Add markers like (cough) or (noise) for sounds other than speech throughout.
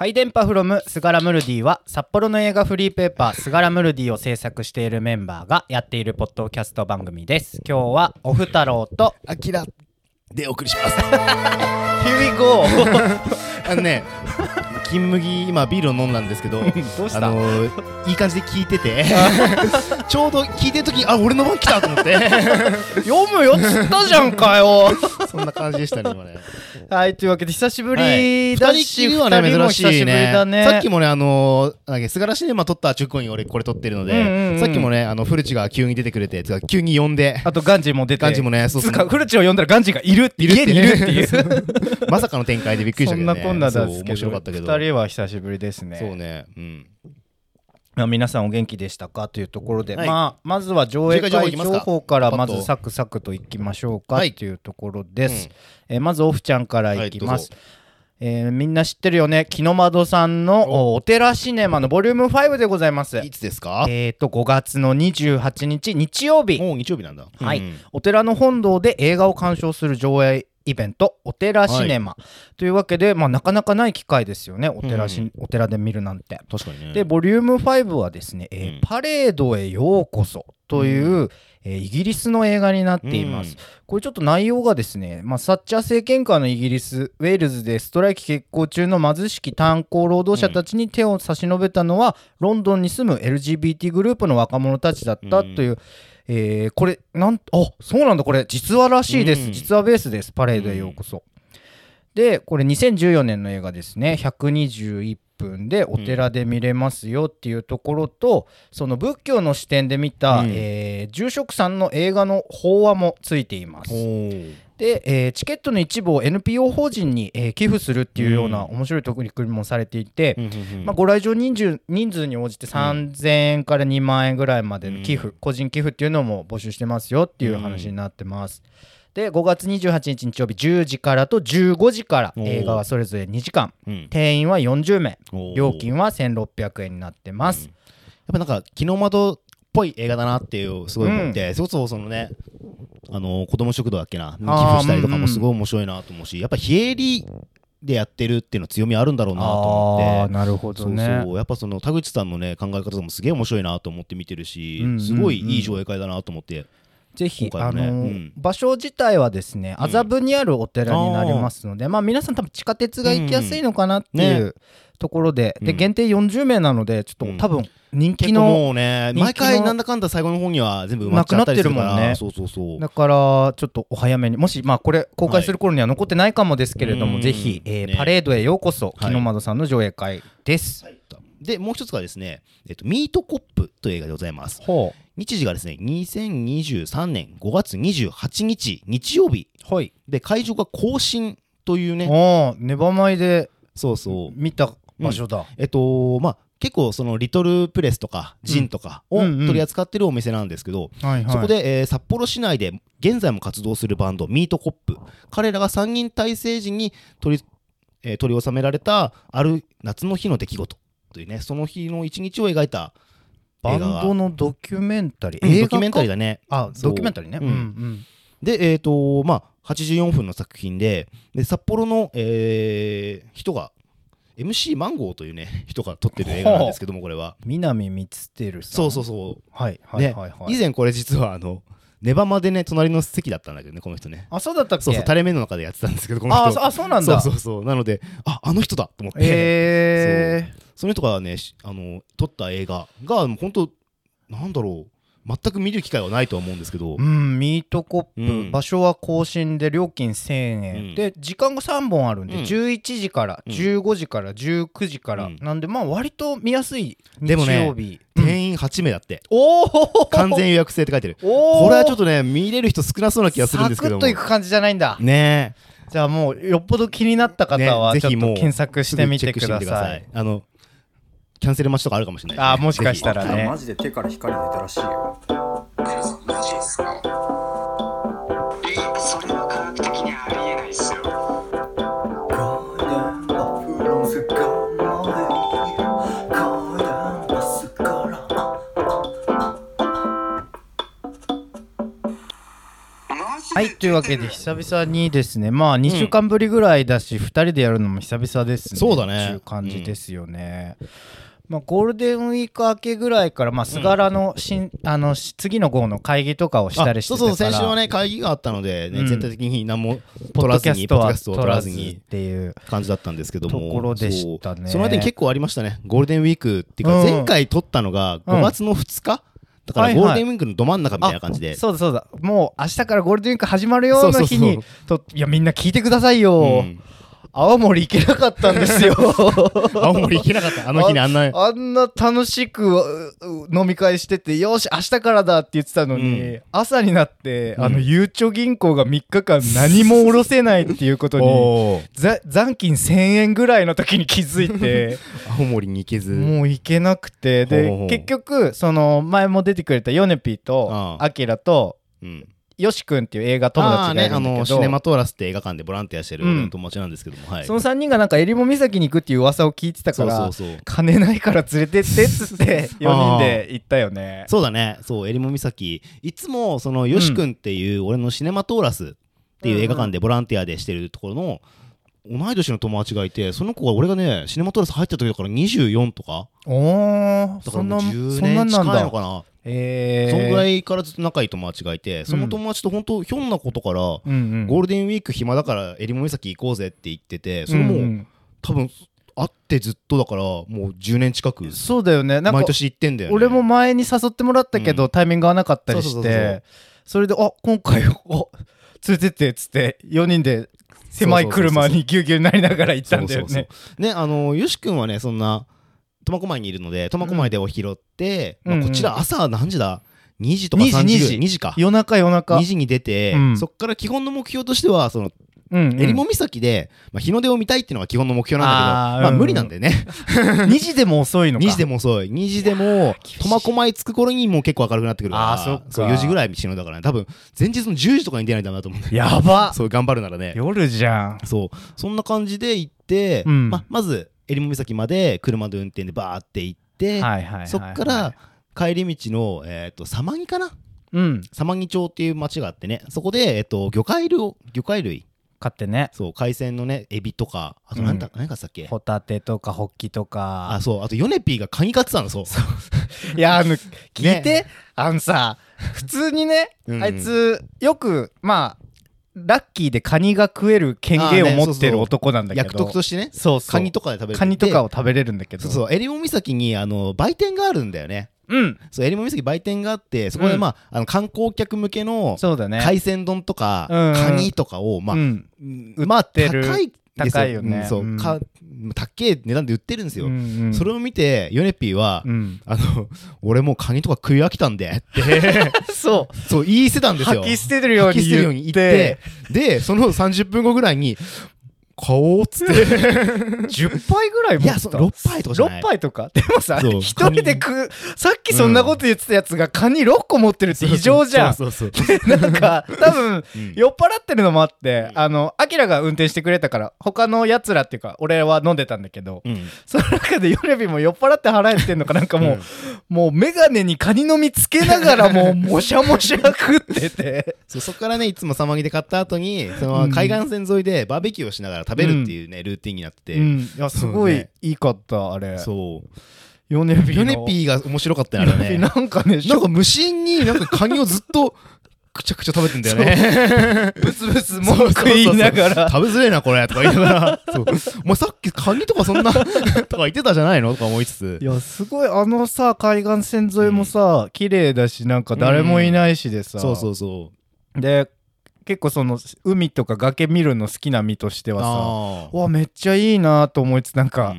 回電波フロムスガラムルディは札幌の映画フリーペーパースガラムルディを制作しているメンバーがやっているポッドキャスト番組です今日はおふたろうとあきらでお送りします。(laughs) (laughs) Here we go あのね、金麦今ビールを飲んだんですけど、(laughs) あのーいい感じで聞いてて、(laughs) ちょうど聞いてる時あ俺の番来たと思って、読むよっつったじゃんかよ。そんな感じでしたね今ね。はいというわけで久しぶはい。りだし、二人きりはね珍しいね。だね。さっきもねあのーなんだっけ菅原シネマ撮った直後に俺これ撮ってるので、うんうんうん。さっきもねあの古地が急に出てくれて急に呼んで。あとガンジーも出て。ガンジーもねそうそう。つかフルチを呼んだらガンジーがいるっているって家にいるっていう。(laughs) まさかの展開でびっくりしたけどね。そんなこんなだ面すけど。白かったけど。二人は久しぶりですね。そうね。うん。まあ皆さんお元気でしたかというところで、はい。まあまずは上映会情報か？らまずサクサクといきましょうかはい。というところです、うん。えーまずオフちゃんからいきます、はいえーみんな知ってるよね？木の窓さんのお。お寺シネマのボリューム5でございます。いつですか？えっ、と5月の28日日曜日。もう日曜日なんだ。はい。うん。お寺の本堂で映画を鑑賞する上映イベントお寺シネマ、というわけで、まあ、なかなかない機会ですよね。お寺し、うん。お寺で見るなんて。確かにね。でボリューム5はですね、えーうんパレードへようこそという、えーイギリスの映画になっています、これちょっと内容がですね、まあ、サッチャー政権下のイギリスウェールズでストライキ決行中の貧しき炭鉱労働者たちに手を差し伸べたのは、ロンドンに住む LGBT グループの若者たちだったという、えーこれなんあそうなんだこれ実話らしいです、うん。実話ベースですパレードへようこそ、でこれ2014年の映画ですね。121分でお寺で見れますよっていうところと、その仏教の視点で見た、うん。えー住職さんの映画の法話もついていますで、えーチケットの一部を NPO 法人に、えー寄付するっていうようなうん。面白い取り組みもされていて、うんうんうん。まあ、ご来場人数人数に応じて3000円から2万円ぐらいまでの寄付、うん個人寄付っていうのも募集してますよっていう話になってます。で5月28日日曜日10時からと15時から映画はそれぞれ2時間。うん。定員は40名。料金は1600円になってます、やっぱなんか木の窓っぽい映画だなっていうすごい思って、それこそそのねあの子供食堂だっけな寄付したりとかうんうんもすごい面白いなと思うし、やっぱ非営利でやってるっていうの強みあるんだろうなと思って。なるほどそうねそう。やっぱその田口さんのね考え方もすげえ面白いなと思って見てるし、うんうんうん。すごいいい上映会だなと思って、ぜひ、今あのうん。場所自体はですねうん。麻布にあるお寺になりますので、まあ皆さん多分地下鉄が行きやすいのかなっていう、ねところで、でうん。限定40名なのでちょっとうん。多分人気の、もうね毎回なんだかんだ最後の方には全部埋まっちゃったりするから。なくなってるもんね。そうそうそう。だからちょっとお早めにもしまあこれ公開する頃には残ってないかもですけれども、はいぜひ、えーね。パレードへようこそはい。木の窓さんの上映会です、でもう一つがですね、えっと、ミートコップという映画でございます。ほ日時がですね2023年5月28日日曜日。うはい。で会場が更新というね。ああネバマイでそうそう。見た場所だ、えっとまあ結構そのリトルプレスとかジンとかをうんうん。取り扱ってるお店なんですけど、そこで、えー札幌市内で現在も活動するバンドミートコップ。彼らが3人体制時に取り,、えー取り収められたある夏の日の出来事というねその日の一日を描いたバン映画が。ドのドキュメンタリー、うん映画ドキュメンタリーだだね。あドキュメンタリーね。うん。うんでえっ、とまあ84分の作品でで札幌の、えー人が MC マンゴーというね人が撮ってる映画なんですけどもこれは。(laughs) 南光輝さん。そうそうそう。はいはいねはいはい、以前これ実はあのネバマでね隣の席だったんだけどねこの人ね。あそうだったっけ？そうそう垂れ目の中でやってたんですけどこの人。あそあそうなんだ。そうそうそう。なのでああの人だと思って、えその人がねしあの撮った映画がもう本当なんだろう全く見る機会はないとは思うんですけど、ー、うんミートコップ、うん。場所は更新で料金1000円、うん。で時間が3本あるんで、うん。11時からうん。15時から19時から、うん。なんでまあ割と見やすい日でもね曜日、うん。定員8名だって。おお完全予約制って書いてる。おこれはちょっととね見れる人少なそうな気がするんですけども。サクッといく感じじゃないんだ。ね。じゃあもうよっぽど気になった方はねぜひもう検索えしてみてください。あのキャンセル待ちとかあるかもしれない、あーもしかしたらね。マジで手から光出たらしいよ。マジですかえそれは科学的にありえないっすよ。マジはいというわけで久々にですね。まあ2週間ぶりぐらいだし、2人でやるのも久々ですね。そうだね。っていう感じですよね、まあ、ゴールデンウィーク明けぐらいから、まあ、菅原の新、あのし次の号の会議とかをしたりしてそうそう先週はね会議があったので、ねうん。全体的に何もポッ取らずにドキャストはポッドキャストを取らずにずっていう。感じだったんですけども。ところでしたね。そう。その間に結構ありましたね。ゴールデンウィークっていうかうん。前回撮ったのが5月の2日、だからはいはい。ゴールデンウィークのど真ん中みたいな感じで、そうだそう。だもう明日からゴールデンウィーク始まるような日にそう。といやみんな聞いてくださいよ、うん青森行けなかったんですよ。(laughs) 青森行けなかった。あの日にあんなあんな楽しく飲み会しててよし明日からだって言ってたのに、うん。朝になって、うん。あのゆうちょ銀行が3日間何も下ろせないっていうことに (laughs) 残金1000円ぐらいの時に気づいて (laughs) 青森に行けず。もう行けなくてで結局その前も出てくれたヨネピーとアキラとうんヨシ君っていう映画友達がいるんだけど、ねあのシネマトーラスって映画館でボランティアしてる友達なんですけども、はい。その3人がなんか襟裳岬に行くっていう噂を聞いてたから金ないから連れてってっつって (laughs) 4人で行ったよね。そうだね。そう襟裳岬。いつもそのよし君っていう俺のシネマトーラスっていう映画館でボランティアでしてるところの同い年の友達がいてその子が俺がねシネマトーラス入った時だから24とか。おーだからもうそんな10そんなん年近ないのかな。えー、そんぐらいからずっと仲いい友達がいてその友達と本当ひょんなことからゴールデンウィーク暇だから襟裳岬行こうぜって言っててそれもうんうん。多分会ってずっとだからもう10年近くそうだよね。毎年行ってんだよね。俺も前に誘ってもらったけど、うん。タイミング合わなかったりしてそれであ今回お連れてってっつって4人で狭い車にぎゅうぎゅうになりながら行ったんだよね。ねあのよし君はねそんな苫小牧にいるので苫小牧でお拾って、うんまあこちら朝何時だ？2時とか2時3時2時2時か。夜中夜中。2時に出て、うん。そっから基本の目標としてはそのうんうん。襟裳岬で、まあ、日の出を見たいっていうのが基本の目標なんだけどまあ無理なんだよね。(laughs) 2時でも遅いのか。2時でも遅い。2時でも苫小牧着く頃にもう結構明るくなってくる。からあーそっか。そう4時ぐらい死ぬだからね。多分前日の10時とかに出ないとダメだと思うんだよやば。そう頑張るならね。夜じゃん。そう。そんな感じで行って、うん。ままず襟裳岬まで車で運転でバーって行って、はいはい。そっから帰り道の、えー、と様木かな？うん。様木町っていう町があってね。そこで、えー、と魚介類を魚介類買ってね。そう海鮮のねエビとかあと何だ、何かさっけ？ホタテとかホッキとか。あそうあとヨネピーがカニ買ってたのそう。(laughs) いやあの (laughs) 聞いて、あのさ普通にね、うん。あいつよくまあラッキーでカニが食える権限を持ってるそうそう。男なんだけど。役得としてねそうそう。カニとかで食べる。カニとかをを食べれるんだけど。そうそう。襟裳岬にあの売店があるんだよねうん。そう襟裳岬売店があってそこで、うん。まあ、あの観光客向けのそうだね。海鮮丼とか、うん。カニとかを、まあうん。まあ高いです高いよね。うんそう、うん。か高い値段で売ってるんですよ、うんうん。それを見てヨネピーは、うん。あの俺もうカニとか食い飽きたんでって。(laughs) そう。そう言い捨てたんですよ。吐き捨てるように吐き捨てるように言って。でその30分後ぐらいに買おうっつって。(laughs) 10杯ぐらい持った。いやそう6杯とかじゃない。6杯とか。でもさそう一人で食うさっきそんなこと言ってたやつがカニ6個持ってるって異常じゃん。そうそうそうなんか (laughs) 多分うん。酔っ払ってるのもあってあのアキラが運転してくれたから他のやつらっていうか俺は飲んでたんだけどうん。その中でヨネビも酔っ払って腹減ってんのかなんかもう、うん。もう眼鏡にカニの実つけながら (laughs) もうもしゃもしゃ食ってて。そうそこからねいつも様木で買った後にそのうん。海岸線沿いでバーベキューをしながら食べるっていうね、ルーティンになってて、うん。いやすごいねいいかったあれ。そう。ヨネビの。ヨネピーが面白かったよね。なんかねなんか無心になんかカニをずっと (laughs) くちゃくちゃ食べてんだよね。ブツブツ文句言いながら。食べづれえなこれとか言いながら。(laughs) そう。お前さっきカニとかそんな (laughs) とか言ってたじゃないの？とか思いつつ。いやすごいあのさ海岸線沿いもさ、綺麗だしなんか誰もいないしでさ、そうそうそう。で結構その海とか崖見るの好きな身としてはさわめっちゃいいなと思いつつなんあか、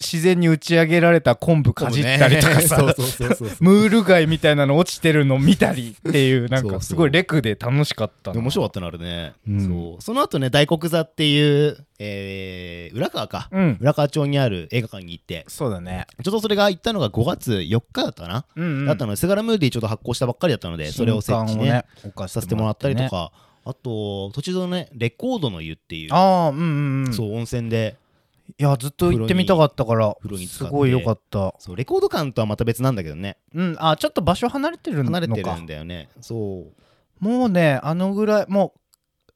自然に打ち上げられた昆布かじったりとかさ、(laughs) ムール貝みたいなの落ちてるの見たりっていうなんかすごいレクで楽しかったな。面白かったなあれね、うん。そう。その後ね大黒座っていう、えー、浦川か、うん。浦川町にある映画館に行って。そうだね。ちょっとそれが行ったのが5月4日だったかな、うんうん。だったのでセガラムーディちょっと発行したばっかりだったのでそれを設置ね置かさせてもらったりとねかあと途中のねレコードの湯っていう。ああうんうんうん。そう温泉でいやずっと行ってみたかったから風呂にすごい良かった。そうレコード館とはまた別なんだけどね。うん。あちょっと場所離れてるのか離れてるんだよね。そう。もうねあのぐらいも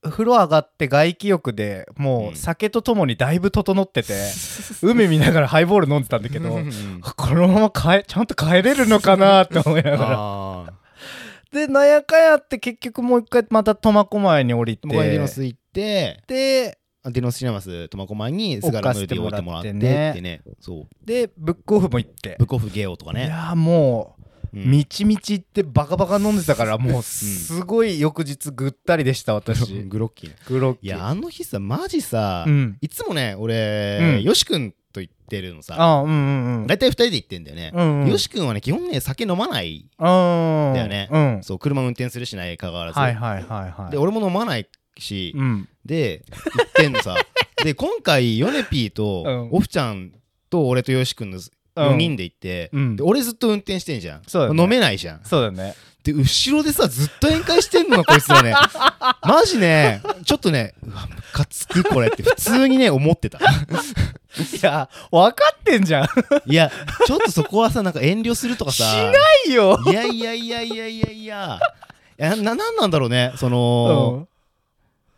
う風呂上がって外気浴でもうん。う酒とともにだいぶ整ってて、(laughs) 海見ながらハイボール飲んでたんだけどうんこのまま帰ちゃんと帰れるのかな？って思いながら。でなんやかんやって結局もう一回また苫小牧に降りて。もうディノス行って。でディノスシネマス苫小牧に菅原の指を置いてもらってってね。そう。でブックオフも行って。ブックオフゲオとかね。いやーもううん。みちみち行ってバカバカ飲んでたからもうすごい翌日ぐったりでした私。グロッキーね。グロッキー。いやあの日さマジさうん。いつもね俺うん。よし君と言ってるのさ。あうんうんうん大体2人で行ってんだよね。うんうんよし君はね基本ね酒飲まないうんだよね。うん。そう車運転するしないかかわらず。はいはいはいはい。で俺も飲まないしうん。で行ってんのさ。(laughs) で今回ヨネピーとうん。オフちゃんと俺とよし君の4人で行ってうん。で俺ずっと運転してんじゃん。ね。飲めないじゃん。そうだね。で後ろでさずっと宴会してんのこいつらね。(laughs) マジねちょっとねうわムカつくこれって普通にね思ってた。いや分かってんじゃん。いやちょっとそこはさなんか遠慮するとかさ。しないよ。いやいやいやいやいやいや。いやななんなんだろうねその、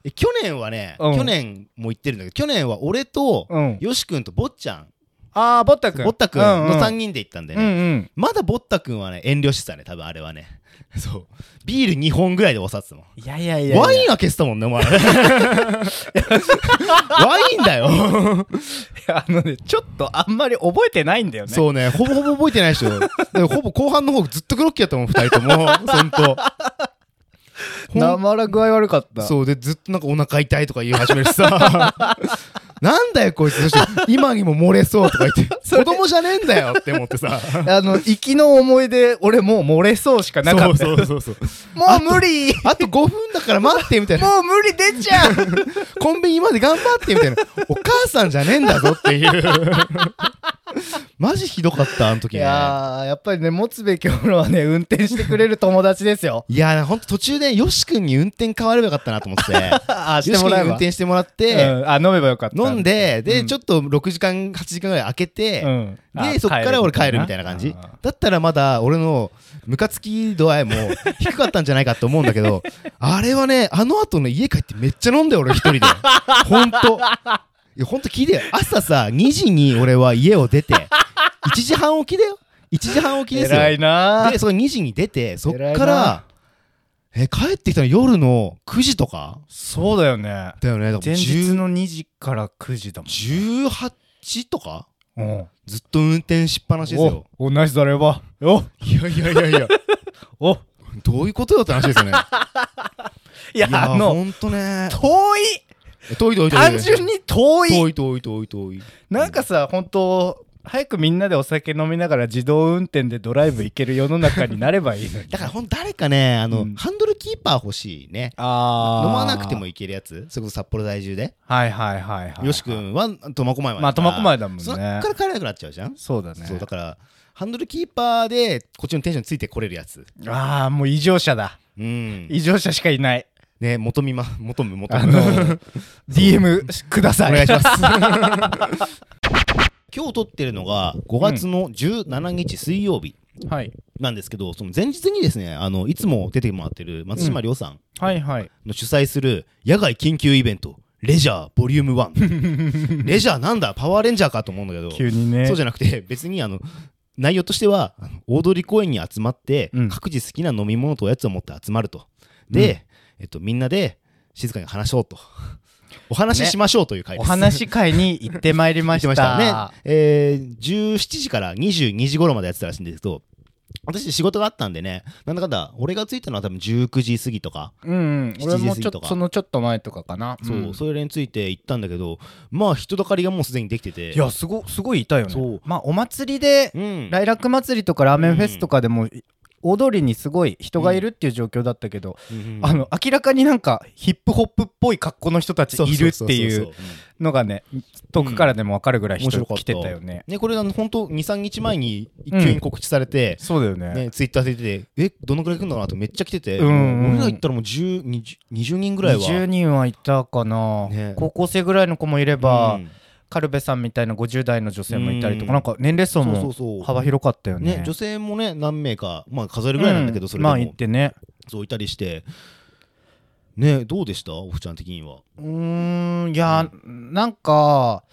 え去年はね、うん。去年も言ってるんだけど去年は俺と、うん。よし君と坊ちゃん。ああぼったくんの3人で行ったんだようんね、うん。まだぼったくんはね遠慮してたね多分あれはね。(laughs) そう。ビール2本ぐらいでおさってたもんいやいやいや。ワインは消したもんねお前。(laughs) ワインだよ。あのねちょっとあんまり覚えてないんだよね。そうねほぼほぼ覚えてないでしょ。だからほぼ後半の方ずっとグロッキーやったもん2人とも。ほんとほんなまら具合悪かった。そうでずっとなんかお腹痛いとか言い始めるしさ。(laughs) なんだよこいつそして？今にも漏れそうとか言って。(laughs) 子供じゃねえんだよって思ってさ。(laughs) あの行きの思い出俺もう漏れそうしかなかった。よそうそうそうそう。もう無理。あと5分だから待ってみたいな。もう無理出ちゃう。コンビニまで頑張ってみたいな。お母さんじゃねえんだぞっていう (laughs) マジひどかったあの時いねやーやっぱりね持つべきものはね運転してくれる友達ですよ。(laughs) いやほんと途中でよし君に運転変わればよかったなと思って (laughs) あよし君に運転してもらって、うん、あ飲めばよかった。飲んでで、うん。ちょっと6時間8時間ぐらい空けて、うん。あでそっから俺帰るみたいな感じ。あだったらまだ俺のムカつき度合いも低かったんじゃないかと思うんだけどあれはねあの後の家帰ってめっちゃ飲んだよ俺一人で。ほんといやほんと聞いてよ。朝さ2時に俺は家を出て (laughs) 1時半起きだよ。1時半起きですよ。偉いな。でその2時に出てそっからえ帰ってきたの夜の9時とか？そうだよね。だよね。だから前日10の2時から9時だも18とか？んうん。ずっと運転しっぱなしですよ。おおナイスだればお。いやいやいやいや。(laughs) お。どういうことよって話ですよね。(laughs) いやあのほんとね。遠い遠い遠い遠い。単純に遠い。遠い遠い遠い遠い。なんかさ本当早くみんなでお酒飲みながら自動運転でドライブ行ける世の中になればいいのに。(laughs) だからほんと誰かねあの、うん。ハンドルキーパー欲しいね。あ飲まなくてもいいいけるやつ。それこそ札幌在住で。はいはいはいはいよし君は苫小牧まで。まあ苫小牧だもんね。そっから帰れなくなっちゃうじゃん、そうだね。そうだからハンドルキーパーでこっちのテンションついてこれるやつ。ああもう異常者だ。うん。異常者しかいないね求みま求む求む。あの (laughs) DM ください。お願いします。(laughs) 今日撮ってるのが5月の17日水曜日はい。なんですけど、その前日にですねあのいつも出てもらってる松島亮さんはいはい。の主催する野外緊急イベントレジャーボリューム1レジャーなんだ？パワーレンジャーかと思うんだけど。急にね。そうじゃなくて別にあの内容としては大通公園に集まって、うん。各自好きな飲み物とおやつを持って集まると。で、えっと、みんなで静かに話そうと。(laughs) お話ししましょうという会です、お話し会に行ってまいりまししてました。た (laughs) ね、えー、17時から22時頃までやってたらしいんですけど私仕事があったんでねなんだかんだ俺が着いたのは多分19時過ぎとか、うんうん。7俺もちょっとそのちょっと前とかかな。そう、ん。それについて行ったんだけどまあ人だかりがもうすでにできてて。いやすごすごいいたよね。そう。まあお祭りでうん。ライラック祭りとかラーメンフェスとかでも大通りにすごい人がいるっていう状況だったけど、うん。あの明らかになんかヒップホップっぽい格好の人たちいるっていそうのがね遠くからでも分かるぐらい人来てたよね、ねこれあの本当23日前に急に告知されて、そうだよね。ね、ツイッターで出ててえどのくらい来るのかなとめっちゃ来てて、うんうん。俺ら行ったらもう10 20, 20人ぐらいは。20人はいたかな、ね。高校生ぐらいの子もいれば、うんカルベさんみたいな50代の女性もいたりとか、うん。なんか年齢層も幅広かったよね。ね女性もね何名かまあ数えるぐらいなんだけど、うん。それでも、まあ行ってね。そういたりして。ねどうでした？オフちゃん的には。うーんいや、なんか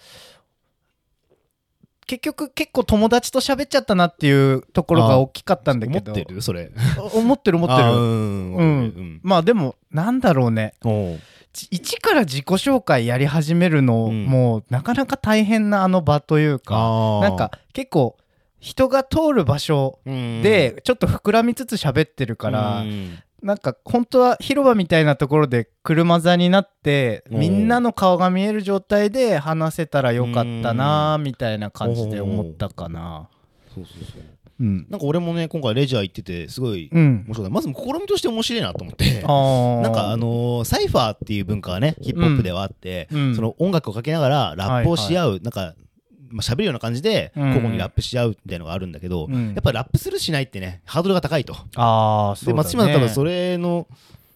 結局結構友達と喋っちゃったなっていうところが大きかったんだけど。思ってる？それ。思ってる思ってる。うんううん。ん。まあでもなんだろうね一から自己紹介やり始めるの、うん。もうなかなか大変なあの場というかなんか結構人が通る場所うん。でちょっと膨らみつつ喋ってるから、うん。なんか本当は広場みたいなところで車座になってみん。なの顔が見える状態で話せたらよかったなみたいな感じで思ったかな。そうそうそううん。なんか俺もね今回レジャー行っててすごいうん。面白かった。まず試みとして面白いなと思って。なんかあのーサイファーっていう文化がねヒップホップではあって、うん。その音楽をかけながらラップをし合う、なんか、まあ、喋るような感じでうん。交互にラップし合うみたいなのがあるんだけど、うん。やっぱラップするしないってねハードルが高いと。あーそうだ、ね、で松島は多分それの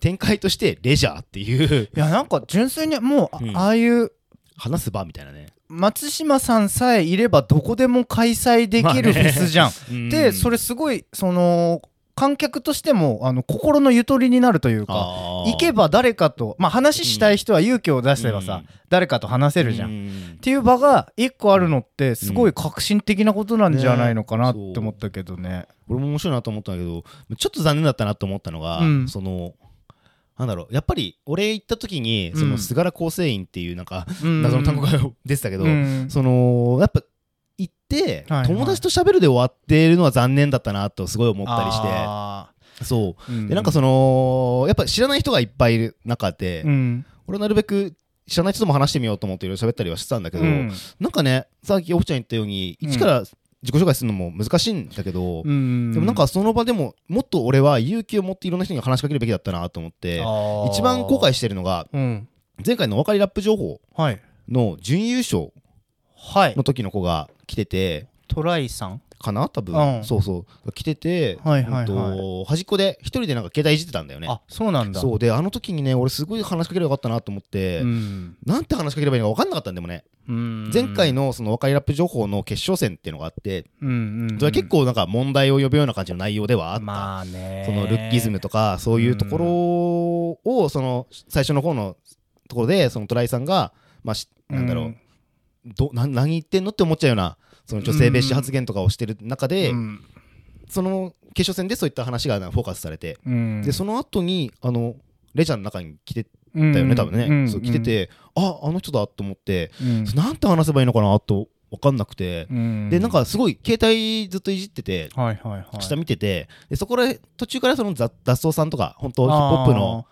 展開としてレジャーっていう。いやなんか純粋にもうああいう話す場みたいなね。松島さんさえいればどこでも開催できるフェスじゃん。(laughs) でそれれすごいその観客としてもあの心のゆとりになるというか行けば誰かとまあ話したい人は勇気を出せばさ、誰かと話せるじゃん。ん。っていう場が一個あるのってすごい革新的なことなんじゃないのかなって思ったけどね。俺も面白いなと思ったんだけどちょっと残念だったなと思ったのが、うん。そのなんだろうやっぱり俺行った時にそうん。の菅原構成員っていうなんかうん。謎の単語が出てたけど、うん。そのやっぱ行って、友達と喋るで終わってるのは残念だったなとすごい思ったりして。あそう。ーでなんかそのやっぱ知らない人がいっぱいいる中で、うん。俺はなるべく知らない人とも話してみようと思っていろいろ喋ったりはしてたんだけど、うん。なんかねさっきおふちゃん言ったようにうん。一から自己紹介するのも難しいんだけど、うん。でもなんかその場でももっと俺は勇気を持っていろんな人に話しかけるべきだったなと思って一番後悔してるのがうん。前回のお別れラップ情報。はい。の準優勝はい。の時の子が来ててトライさん？かな？多分、うん。そうそう。来てて、はいはいはい。端っこで一人でなんか携帯いじってたんだよね。あそうなんだ。そう。であの時にね俺すごい話しかければよかったなと思って、ん。なんて話しかければいいのか分かんなかったんでもね、うん前回のそのお別れラップ情報の決勝戦っていうのがあって、それは結構なんか問題を呼ぶような感じの内容ではあった、まあね。そのルッキズムとかそういうところをその最初の方のところでそのトライさんが、まあし、なんだろう、どな何言ってんのって思っちゃうようなその女性蔑視発言とかをしてる中で、うん。その決勝戦でそういった話がフォーカスされて、うん。でその後にあのレジャーの中に来てうんたよね、多分ね、うん。そう来てて、ああの人だと思って、うん。なんて話せばいいのかなと分かんなくて、うん。でなんかすごい携帯ずっといじってて、はいはいはい。下見ててでそこら途中からその雑雑草さんとか本当ヒップホップの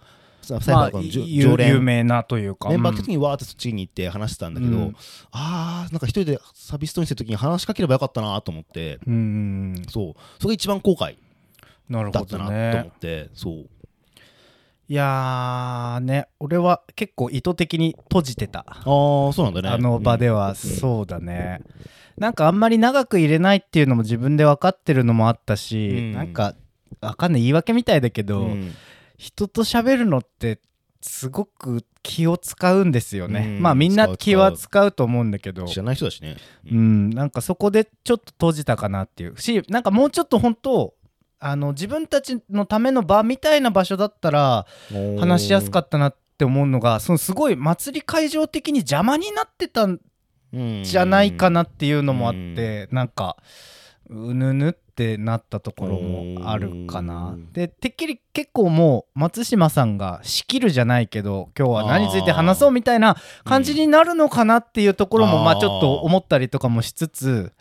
まあ有有常連。名なというか。メンバーの時にわーってそっちに行って話してたんだけど、うん。あーなんか一人でサービストにしてる時に話しかければよかったなと思って。うんうんそう。それが一番後悔だったなと思ねって、そういやーね俺は結構意図的に閉じてた。ああそうなんだね。あの場では。そうだね。なんかあんまり長く入れないっていうのも自分で分かってるのもあったし、うん。なんかわかんない言い訳みたいだけうど、ん。人と喋るのってすごく気を使うんですよね、うん。まあみんな気は使うと思うんだけど。知らない人だしね、うん。なんかそこでちょっと閉じたかなっていう。しなんかもうちょっと本当あの自分たちのための場みたいな場所だったら話しやすかっったなって思うのがそのすごい祭り会場的に邪魔になってたんたじゃないかなっていうのもあって、なんかうぬぬってなったところもあるかな。うんでてっきり結構もう松島さんが仕切るじゃないけど今日は何について話そうみたいな感じになるのかなっていうところもうんまあちょっと思ったりとかもしつつ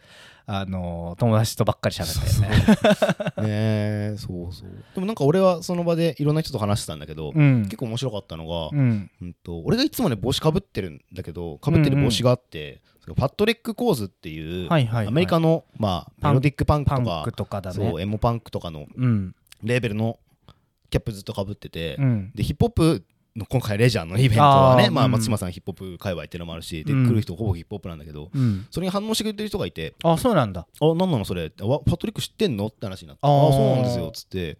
あの友達とばっかり喋ってね。(laughs) ねえそうそう。でもなんか俺はその場でいろんな人と話してたんだけど、うん。結構面白かったのが、うん。うんと俺がいつもね帽子かぶってるんだけどかぶってる帽子があって、それが Fat Wreck Chords っていう、はいはいはい。アメリカの、まあ、メロディックパンクとかクとかだね。そうエモパンクとかのうん。レーベルのキャップずっとかぶってて、うん。でヒップホップの今回レジャーのイベントはねまあ、松島さんヒップホップ界隈っていうのもあるしで、うん。来る人ほぼヒップホップなんだけどうん。それに反応してくれてる人がいてあそうなんだ「あ何なのそれ」パットリック知ってんの?」って話になって「ああそうなんですよ」っつって。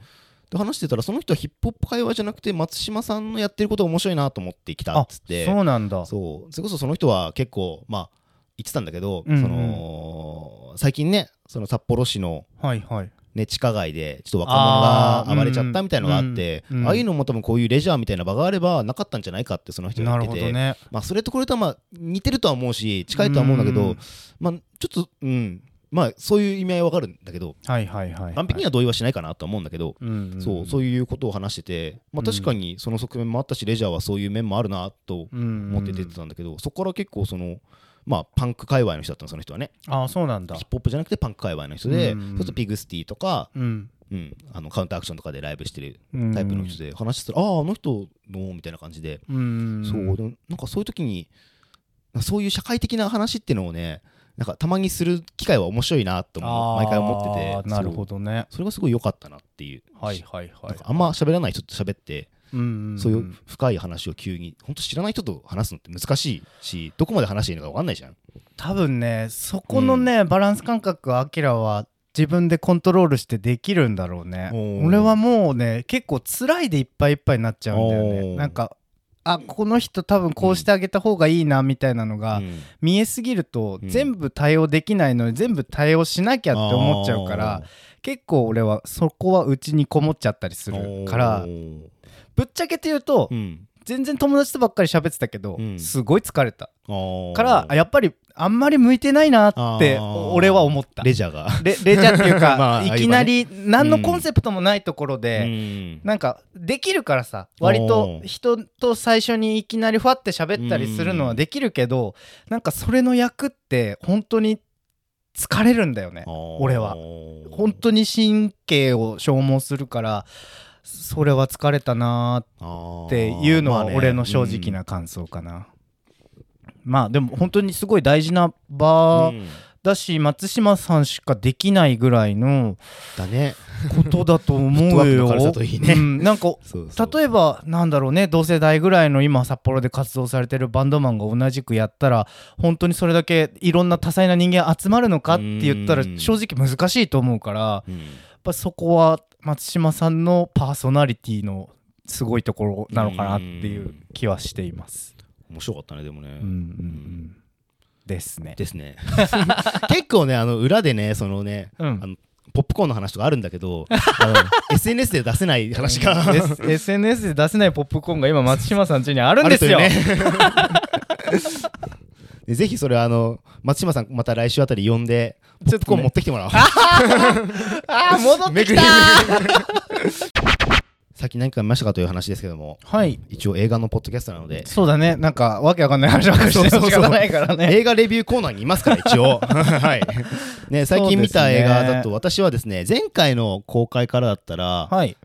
で話してたらその人はヒップホップ界隈じゃなくて松島さんのやってることが面白いなと思ってきたっあつって。そうなんだ。そう。それこそその人は結構まあ言ってたんだけど、その最近ねその札幌市のはいはいね、地下街でちょっと若者が暴れちゃったみたいのがあってうんうんうん。ああいうのも多分こういうレジャーみたいな場があればなかったんじゃないかってその人がなる言ってて、ね。まあ、それとこれとはまあ似てるとは思うし近いとは思うんだけど、うんまあ、ちょっとうん。まあそういう意味合いはわかるんだけどはいはいはいはい。完璧には同意はしないかなとは思うんだけど、うんん。そうそういうことを話してて、まあ、確かにその側面もあったしレジャーはそういう面もあるなとうん思って出てたんだけど、そこから結構そのまあパンク界隈の人だったのその人はね。ああそうなんだ。ヒップホップじゃなくてパンク界隈の人で、うん。そうするとピグスティとか、うん。うん、あのカウンターアクションとかでライブしてるうんタイプの人で話してたら、あああの人のみたいな感じで、うん。そう。なんかそういう時にそういう社会的な話っていうのをねなんかたまにする機会は面白いなと思毎回思ってて。なるほどどね。それがすごい良かったなっていう、はいはいはないあんま喋らない人と喋って、うんんそういう深い話を急に本当知らない人と話すのって難しいしどこまで話していいのか分かんないじゃん。多分ねそこのね、バランス感覚はアキラは自分でコントロールしてできるんだろうね。俺はもうね結構辛いでいっぱいいっぱいになっちゃうんだよおねー。なんかあこの人多分こうしてあげた方がいいなみたいなのがうん。見えすぎるとうん。全部対応できないのに全部対応しなきゃって思っちゃうから結構俺はそこはうちにこもっちゃったりするからぶっちゃけて言うとうん。全然友達とばっかり喋ってたけどうん。すごい疲れた。からあやっぱりあんまり向いてないなって俺は思った。レジャーが。レレジャーっていうか、(laughs) まあいきなり何のコンセプトもないところうで、ん。なんかできるからさ割と人と最初にいきなりファって喋ったりするのはできるけど、なんかそれの役って本当に疲れるんだよね俺は。本当に神経を消耗するからそれは疲れたなーっていうのは俺の正直な感想かな。まあでも本当にすごい大事な場うん。だし松島さんしかできないぐらいのだね。ことだと思うよ。うん、なんか (laughs) 例えばなんだろうね同世代ぐらいの今札幌で活動されてるバンドマンが同じくやったら本当にそれだけいろんな多彩な人間集まるのかって言ったらうん。正直難しいと思うからやっうんぱそこは松島さんのパーソナリティのすごいところなのかなっていう気はしています。面白かったねでもね、うんうんうん、ですね。ですね。(laughs) 結構ねあの裏でねそのねうん。あのポップコーンの話とかあるんだけど (laughs) あの SNS で出せない話が、S- SNS で出せないポップコーンが今松島さん家にあるんですよ。(laughs) ぜひそれあの松島さんまた来週あたり呼んでポップコーン持ってきてもらおう、(laughs) ああ戻ってきた (laughs) さっき何か見ましたかという話ですけども。はい。一応映画のポッドキャストなので。そうだね。なんかわけわかんない話ばっかりして仕方ないからね。映画レビューコーナーにいますから一応。(laughs) はい。ね最近見た映画だと私はですね前回の公開からだったらはい。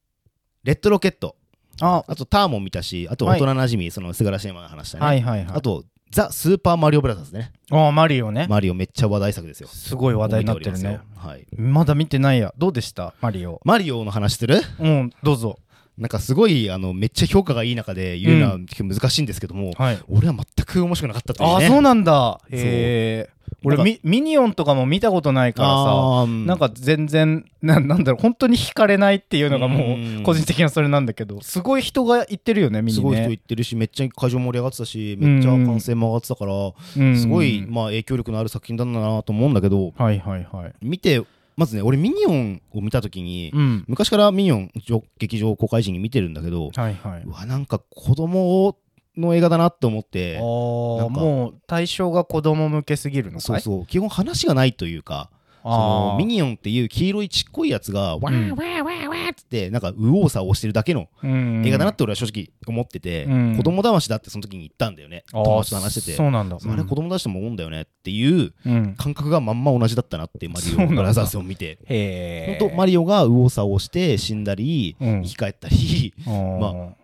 「レッドロケット」あ。あとターモン見たしあとはい大人なじみその菅原シェーマ話したね、はいはいはい。あとザ・スーパーマリオブラザーズねあマリオね。マリオめっちゃ話題作ですよすごい話題になってるねはいまだ見てないや。どうでした？マリオ。マリオの話する？うんどうぞ。なんかすごいあのめっちゃ評価がいい中で言うのは結構難しいんですけども、はい。俺は全く面白くなかったというあねそうなんだ。へえ。俺ミミニオンとかも見たことないからさ。なんか全然 (laughs) ななんだろう本当に惹かれないっていうのがもう個人的にはそれなんだけどすごい人が行ってるよね見にね。すごい人言ってるしめっちゃ会場盛り上がってたしめっちゃ歓声も上がってたからうん。すごいまあ影響力のある作品だなと思うんだけどはいはいはい。見てまずね俺ミニオンを見た時にうん。昔からミニオン劇場公開時に見てるんだけどはいはい。うわなんか子供の映画だなって思ってもう対象が子供向けすぎるのかい？そうそう基本話がないというかそのミニオンっていう黄色いちっこいやつがわーわーわーわーっつってなんか右往左往してるだけのうん。映画だなって俺は正直思ってて、うん。子供騙しだってその時に言ったんだよね。友達と話してて。そうなんだ。あれ子供だしても思うんだよねっていううん。感覚がまんま同じだったなってマリオブラザーズを見て。へえマリオが右往左往して死んだりうん。生き返ったり (laughs) まま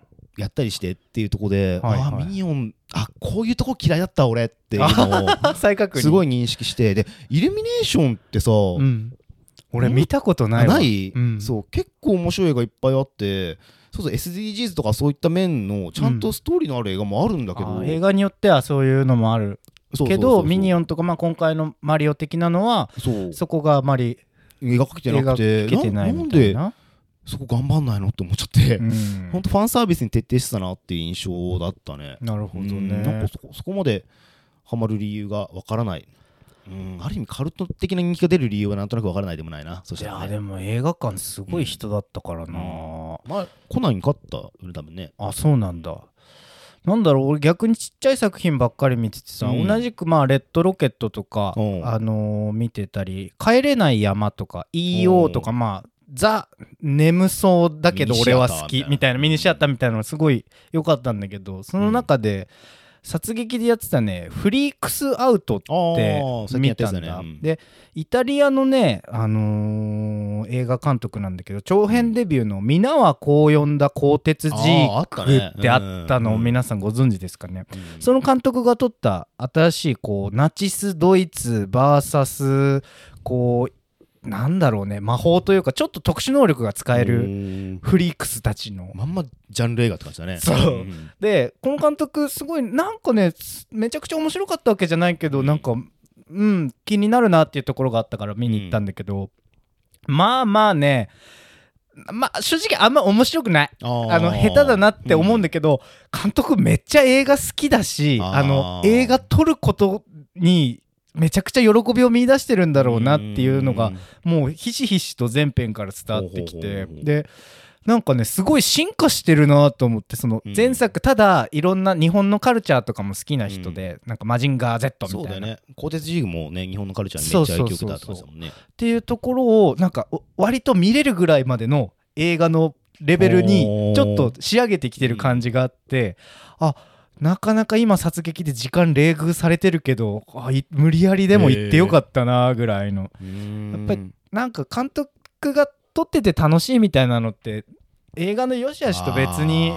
やったりしてっていうところで、はいはい。ああミニオンあこういうとこ嫌いだった俺っていうのを (laughs) すごい認識してでイルミネーションってさ、うん。俺見たことないわ。ない、うん。そう結構面白い映画いっぱいあってそうそう SDGs とかそういった面のちゃんとストーリーのある映画もあるんだけど、あー映画によってはそういうのもある。けどミニオンとかまあ今回のマリオ的なのはそこがあまり描かれてなくて。描けてないなんでみたいなそこ頑張んないのって思っちゃって、うん。ほんとファンサービスに徹底してたなっていう印象だったね。なるほどうんなんねかそこそこまでハマる理由がわからない。うん。ある意味カルト的な人気が出る理由はなんとなくわからないでもないな。そしいたら、ね、やでも映画館すごい人だったからな、まあコナンに勝ったよね多分ね。あそうなんだ。なんだろう俺逆にちっちゃい作品ばっかり見ててさ、うん。同じくまあレッドロケットとか、うん。あのー見てたり帰れない山とか EO とかまあザ眠そうだけど俺は好きみたいなミニシアターみたいなのがすごい良かったんだけどその中で殺撃でやってたねフリークスアウトって見たんだ、たねうん。でイタリアのね、あのー映画監督なんだけど長編デビューの「皆はこう呼んだ鋼鉄ジあーク」ってあったのをうん。皆さんご存知ですかね、うん。その監督が撮った新しいこうナチスドイツ VS こうなんだろうね。魔法というかちょっと特殊能力が使えうるん。フリークスたちの。まんまジャンル映画って感じだね。そう。んでこの監督すごいなんかねすめちゃくちゃ面白かったわけじゃないけど、うん。なんかうん気になるなっていうところがあったから見に行ったんだけど、まあまあねまあ正直あんま面白くない。あの下手だなって思うんだけど、監督めっちゃ映画好きだしあの映画撮ることにめちゃくちゃ喜びを見出してるんだろうなっていうのがもうひしひしと前編から伝わってきてでなんかねすごい進化してるなと思ってそのうん。前作ただいろんな日本のカルチャーとかも好きな人で、なんかマジンガー Z みたいな、ね。鋼鉄ジーグもね日本のカルチャーにめっちゃ影響受けたってもんねっていうところをなんかお割と見れるぐらいまでの映画のレベルにちょっと仕上げてきてる感じがあって、あなかなか今殺撃で時間冷遇されてるけどあい無理やりでも行ってよかったなぐらいの、やっぱりなんか監督が撮ってて楽しいみたいなのって映画の良し悪しと別に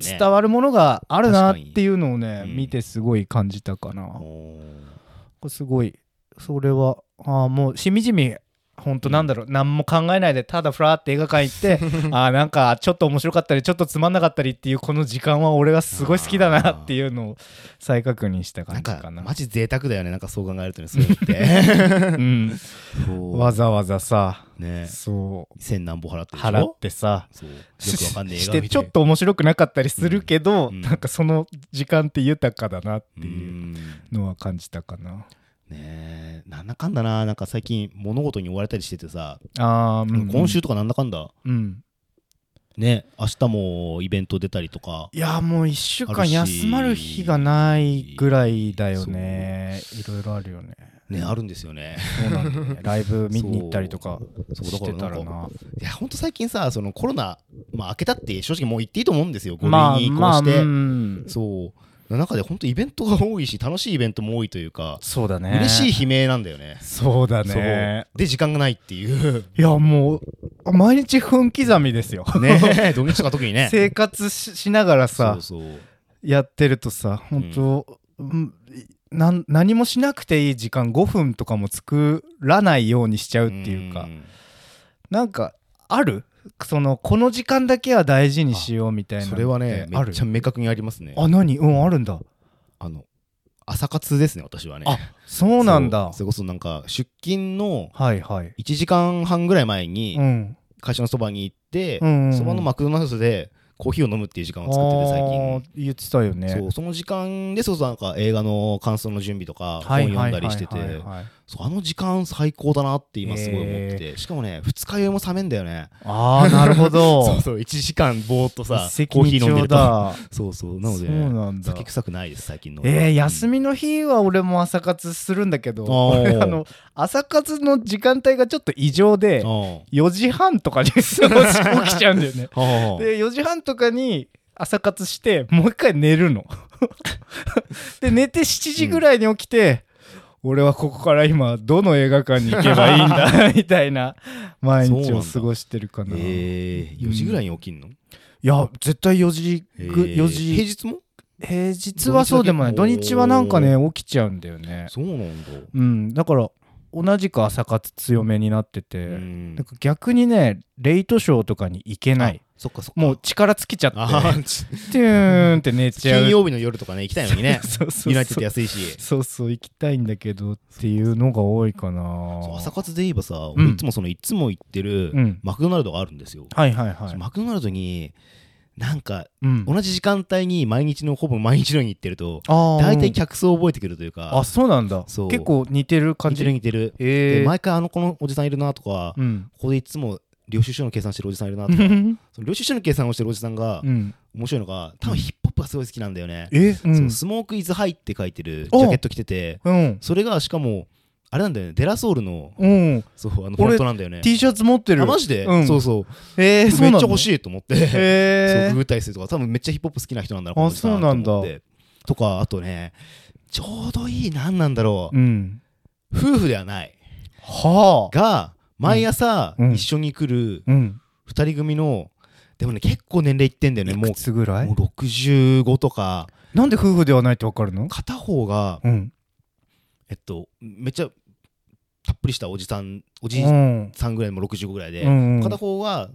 伝わるものがあるなっていうのをね、確かに。うん。見てすごい感じたかな。おー。これすごいそれはあーもうしみじみほんとなんだろう、何も考えないでただフラーって映画館行って (laughs) あーなんかちょっと面白かったりちょっとつまんなかったりっていうこの時間は俺はすごい好きだなっていうのを再確認したなんか感じかな。マジ贅沢だよねなんかそう考えるとねそういうのって。(laughs) うん、わざわざさね。そう。千何歩払って払ってさそう。よくわかんねえ映して。ちょっと面白くなかったりするけど、うん。なんかその時間って豊かだなっうていうんのは感じたかな。ねえなんだかんだな。なんか最近物事に追われたりしててさ、あーうん今週とかなんだかんだ。うん。ね明日もイベント出たりとか。いやもう1週間休まる日がないぐらいだよね。いろいろあるよね。ねあるんですよね。そうなんだよね。(laughs) ライブ見に行ったりとかしてたららいやほんと最近さそのコロナまあ明けたって正直もう言っていいと思うんですよ。5類まあに移まあ行して、うん。そう中で本当イベントが多いし楽しいイベントも多いというか、そうだね。嬉しい悲鳴なんだよね。そうだね。で時間がないっていう。いやもう毎日分刻みですよ。ね土日とか特にね。(laughs) 生活ししながらさやってるとさ本当、うんなん何もしなくていい時間5分とかも作らないようにしちゃうっていうか。ん。なんかある？そのこの時間だけは大事にしようみたいなそれはねめっちゃ明確にありますね。あ何？うんあるんだ。あの朝活ですね私はね。あそうなんだ。それこそなんか出勤のはいはい。1時間半ぐらい前にうん。会社のそばに行ってそばのマクドナルドでコーヒーを飲むっていう時間を作ってて最あ近。ー言ってたよね。そうその時間でそうそうなんか映画の感想の準備とかはい本読んだりしててそうあの時間最高だなって今すごい思っててしかもね二日酔いも冷めんだよね。ああなるほど。(laughs) そうそう1時間ぼーっとさコーヒー飲んでると。(laughs) そうそうなのでそうねなんだ。酒臭くないです最近の。えー、休みみの日は俺も朝活するんだけど、あ (laughs) の朝活の時間帯がちょっと異常で4時半とかに起きちゃうんだよね。で4時半とかに朝活してもう一回寝るの。で寝て7時ぐらいに起きて、俺はここから今どの映画館に行けばいいんだ (laughs) みたいな毎日を過ごしてるかな。えー、4時ぐらいに起きんの、いや絶対4時ぐ、えー。4時。平日も？平日はそうでもない。土土日はなんかね起きちゃうんだよね。そうなんだ。うん。だから同じく朝活強めになってて、うん。なんか逆にねレイトショーとかに行けないそっかそっか。もう力尽きちゃって。テューンって寝ちゃう。金曜日の夜とかね行きたいのにね。(laughs) そうそうそう。ユナイテッド安いし。そうそう行きたいんだけどっていうのが多いかな。朝活で言えばさ、うん。俺いつもそのいつも行ってるうん。マクドナルドがあるんですよ、はいはいはい。マクドナルドになんかうん。同じ時間帯に毎日のほぼ毎日のように行ってると大体うん客層を覚えてくるというか。あそうなんだ。そう。結構似てる感似てじる似てる。えー。で毎回あのこのおじさんいるなとかうん。ここでいつも領収書の計算してるおじさんいるなとか。その領収書の計算をしてるおじさんがうん。面白いのが多分ヒップホップがすごい好きなんだよね、え？うそうんスモークイズハイって書いてるジャケット着ててう。ん。それがしかもあれなんだよね。デラソールのうん。そうあのフ俺ォントなんだよね。T シャツ持ってる。あマジで、うん。そうそう。えーめっちゃ欲しいと思って、(laughs) そうへググったりするとか多分めっちゃヒップホップ好きな人なんだなあこの人そうなんだ。とかあとねちょうどいい何なんだろう、うん。夫婦ではない。はあ。が毎朝うん。一緒に来るうん。二人組のでもね結構年齢いってんだよね。もいうくつぐらい？もう65とか。なんで夫婦ではないってわかるの？片方がうん。えっとめっちゃたっぷりしたおじさんおじいうんさんぐらいも65ぐらいで、うんうん片方は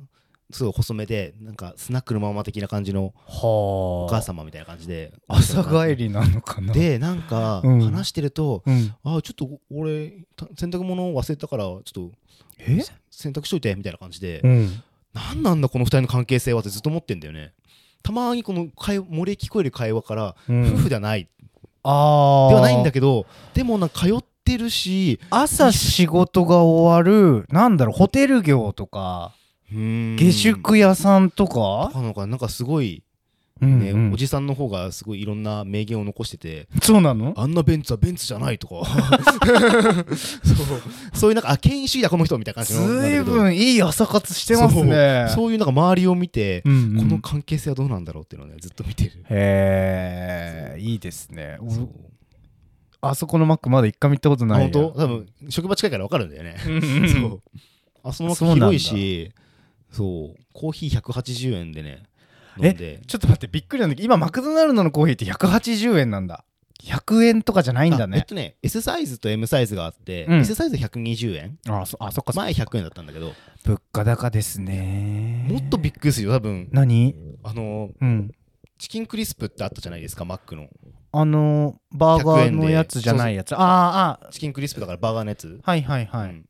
すごい細めでなんかスナックのママ的な感じのおは母様みたいな感じで。朝帰りなのかな。でなんかうん。話してると、うん。あちょっと俺た洗濯物を忘れたからちょっとえ？洗濯しといてみたいな感じで、うん。なんなんだこの二人の関係性はってずっと思ってんだよね。たまにこの会漏れ聞こえる会話から、うん。夫婦ではない。ああではないんだけどでもなんか通ってるし朝仕事が終わるなんだろうホテル業とか下宿屋さんとか？なんかなんかすごい、ねうんうん。おじさんの方がすごいいろんな名言を残しててそうなの？あんなベンツはベンツじゃないとか。そう。そういうなんかあ権威主義だこの人みたいな感じのなんだずいいい朝活してますね。そう。いうなんか周りを見て、うんうん。この関係性はどうなんだろうっていうのをねずっと見てる。へえいいですね。あそこのマックまだ一回見たことあないや本当？多分職場近いから分かるんだよね。そう。あそのそうなんだ。広いしそう。コーヒー180円でね飲んで。ちょっと待ってびっくりなんだけど今マクドナルドのコーヒーって180円なんだ。100円とかじゃないんだね。あえっとね S サイズと M サイズがあって、うん。S サイズ120円。あそあそっかそっか。前100円だったんだけど。物価高ですね。もっとびっくりするよ多分。何？あのうん。チキンクリスプってあったじゃないですかマックの。あのバーガーのやつじゃないやつ。あーあチキンクリスプだからバーガーのやつ。はいはいはい、うん。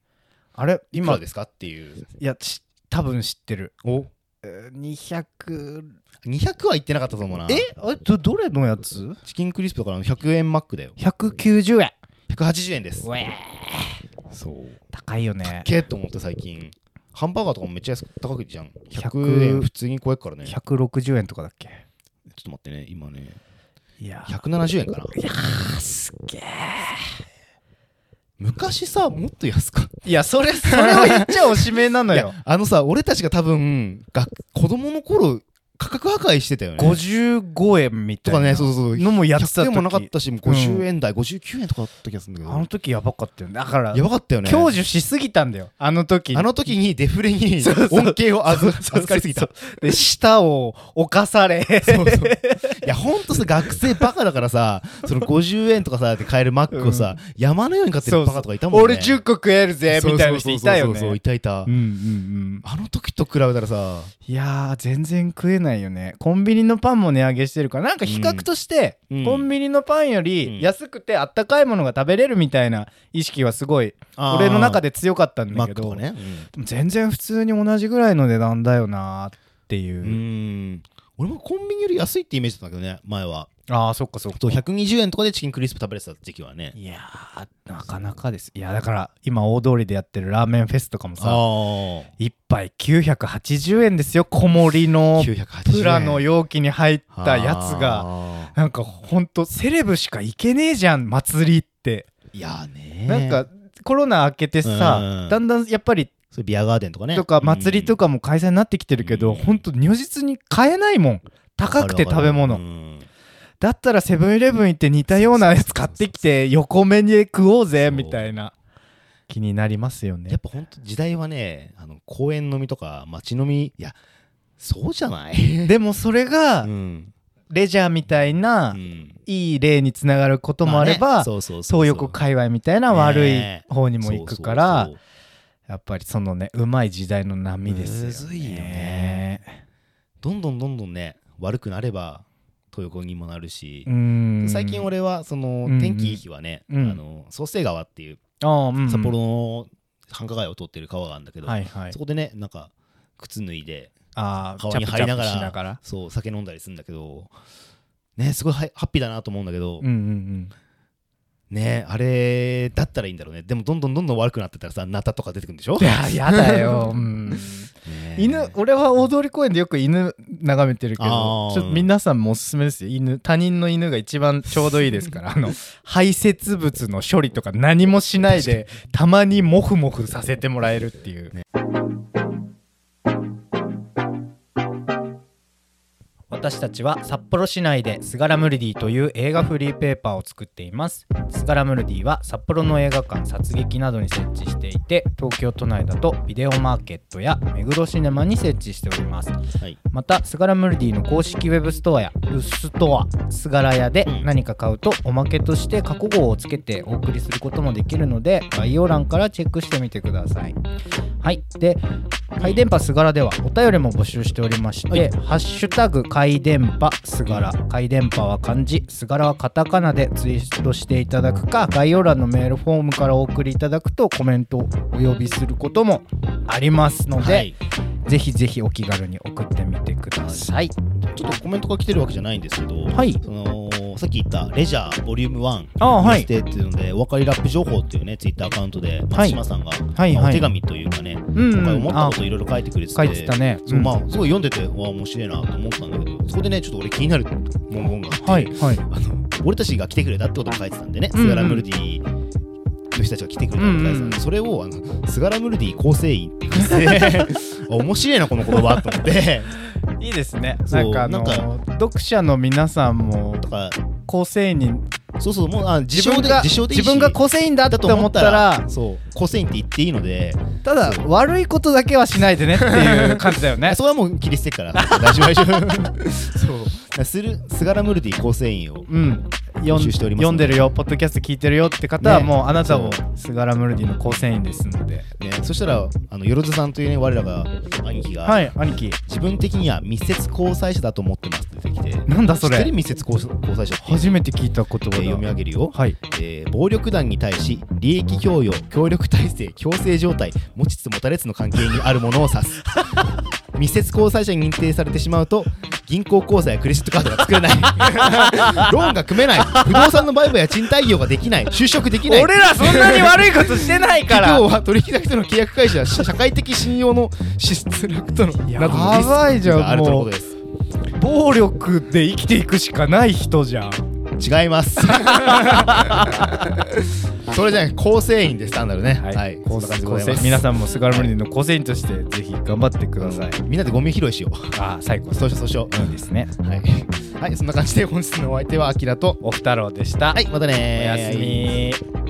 あれ今いくらですかっていう。いやし多分知ってる。お。えー200 200は言ってなかったと思うな。え？あどどれのやつ？チキンクリスプだから100円マックだよ。190円。180円です。うえそう。高いよね。けーと思って最近。ハンバーガーとかもめっちゃ安く高くじゃん。100 100円普通に超えっからね。ちょ160円とかだっけ？っと待ってね今ね。いや。170円かな。いやーすっげえ昔さもっと安かった。いやそれそれを言っちゃおしめなの (laughs) いよやあのさ俺たちが多分が子供の頃価格破壊してたよね。55円みたとかいなねそうそう。のもやってた100円時もなかったしもう50円台、59円とかだった気がするんだけど。あの時やばかったよね。だからやばかったよね。享受しすぎたんだよ。あの時。あの時にデフレに (laughs) そうそう。恩恵を預かりすぎた。で舌を犯され。そうそう。いやほんとさ学生バカだからさその50円とかさで買えるマックをさ、山のように買ってるバカとかいたもんね。俺10個食えるぜみたいな人いたよそうそうそうそういねたいた、うんうんうん。あの時と比べたらさ。いやー全然食えないよね。コンビニのパンも値上げしてるから。なんか比較として、うん。コンビニのパンようん。り安くてあったかいものが食べれるみたいな意識はすごい俺の中でで強かったんマだけど、ね。全然普通に同じぐらいの値段だよなーっていう。う、ん。俺もコンビニより安いってイメージだったけどね前はああそっかそっか。と120円とかでチキンクリスプ食べれてた時期はね。いやーなかなかです。いやだから今大通りでやってるラーメンフェスとかもさあ一杯980円ですよ小盛りの。980円。プラの容器に入ったやつが。あ。なんかほんとセレブしか行けねえじゃん祭りって、ーいやねなんかコロナ明けてさ、うん。だんだんやっぱりそれビアガーデンとかね。とか祭りとかも開催になってきてるけど、うん。ほんと如実に買えないもん。高くて食べ物、うんだったらセブンイレブン行って似たようなやつ買ってきて横目に食おうぜみたいな。気になりますよね。やっぱほんと時代はねあの公園飲みとか街飲みいやそうじゃない？(laughs) でもそれがうん。レジャーみたいな、うん。いい例につながることもあれば、まねそうそうそうそう。東横界隈みたいな悪い方にも行くから、そうそう。やっぱりそのねうまい時代の波ですよね。むずいよね。どんどんどんどんね悪くなれば東横にもなるしう、ん。最近俺はそのうん天気いい日はね、うん。あの創生川っていう札幌の繁華街を通ってる川があるんだけど、はいはい。そこでねなんか靴脱いで川に入りながらそう酒飲んだりするんだけどねすごいハッピーだなと思うんだけど、うんうんうんねあれだったらいいんだろうね。でもどんどんどんどん悪くなってたらさナタとか出てくるんでしょ？いややだよ、(laughs) うん、ね犬俺は大通公園でよく犬眺めてるけあどー。ちょっと皆さんもおすすめですよ。犬他人の犬が一番ちょうどいいですから。(laughs) あの排泄物の処理とか何もしないでたまにモフモフさせてもらえるっていう、私たちは札幌市内でスガラムルディという映画フリーペーパーを作っています。スガラムルディは札幌の映画館殺撃などに設置していて東京都内だとビデオマーケットや目黒シネマに設置しております。はい。またスガラムルディの公式ウェブストアやウストアスガラ屋でうん。何か買うとおまけとして過去号をつけてお送りすることもできるので概要欄からチェックしてみてください。はい。で回電波すがらではお便りも募集しておりまして、はい。ハッシュタグ回電波すがら。回電波は漢字。すがらはカタカナでツイートしていただくか概要欄のメールフォームからお送りいただくとコメントをお呼びすることもありますので、はい。ぜひぜひお気軽に送ってみてください。ちょっとコメントが来てるわけじゃないんですけど、はい。そのさっき言ったレジャーボリューム1あはい。にしてっていうので、お分かりラップ情報っていうね、ツイッターアカウントで松島さんが、はいはい。まあお手紙というかね、うん今回思ったあこといろいろ書いてくれてて、書いてたね。そううん。まあすごい読んでて、わあ面白いなと思ったんだけど、そこでね、ちょっと俺気になる文言があって、はいはい。あの俺たちが来てくれたってことも書いてたんでね、スガラムルディの人たちが来てくれたって書いてたんで、それをあのスガラムルディ構成員って言ってあ (laughs) 面白いな、この言葉と思って。いいですね。なんかあのなん読者の皆さんもとか構成員にそうそう、もうあ自分が自分が構成員だって思ったらそう、構成員って言っていいので、ただ悪いことだけはしないでねっていう感じだよね。(laughs) それはもう切り捨てっから、大丈夫大丈夫。(laughs) そう、する、スガラムルディ構成員を。うん。読んでるよ、ポッドキャスト聞いてるよって方はねもうあなたもそうスガラムルディの構成員ですので。ね、そしたら、あの、よろずさんというね、我らが、兄貴が、はい、兄貴。自分的には密接交際者だと思ってますって出てきて、なんだそれ密接交交際者。初めて聞いた言葉だ。えー読み上げるよ、はい。えー暴力団に対し利益供与協力体制強制状態持ちつ持たれつの関係にあるものを指す密接交際者に認定されてしまうと銀行口座やクレジットカードが作れない。(laughs) ローンが組めない。不動産の売買や賃貸業ができない。就職できない。俺らそんなに悪いことしてないから。企業は取引先との契約解除や社社会的信用の失落とのなどのリスクやばいじゃんがあるとのことです。暴力で生きていくしかない人じゃん。違います。(laughs) それじゃない構成員です単なるね。はい、そんな感じでございます。皆さんもスガルディの構成員としてぜひ頑張ってください。みんなでゴミ拾いしよう。あー、最高。そうしようそうしよいいですね。うはい、はい、そんな感じで本日のお相手はアキラとおふたろうでした。はいまたねおやすみ。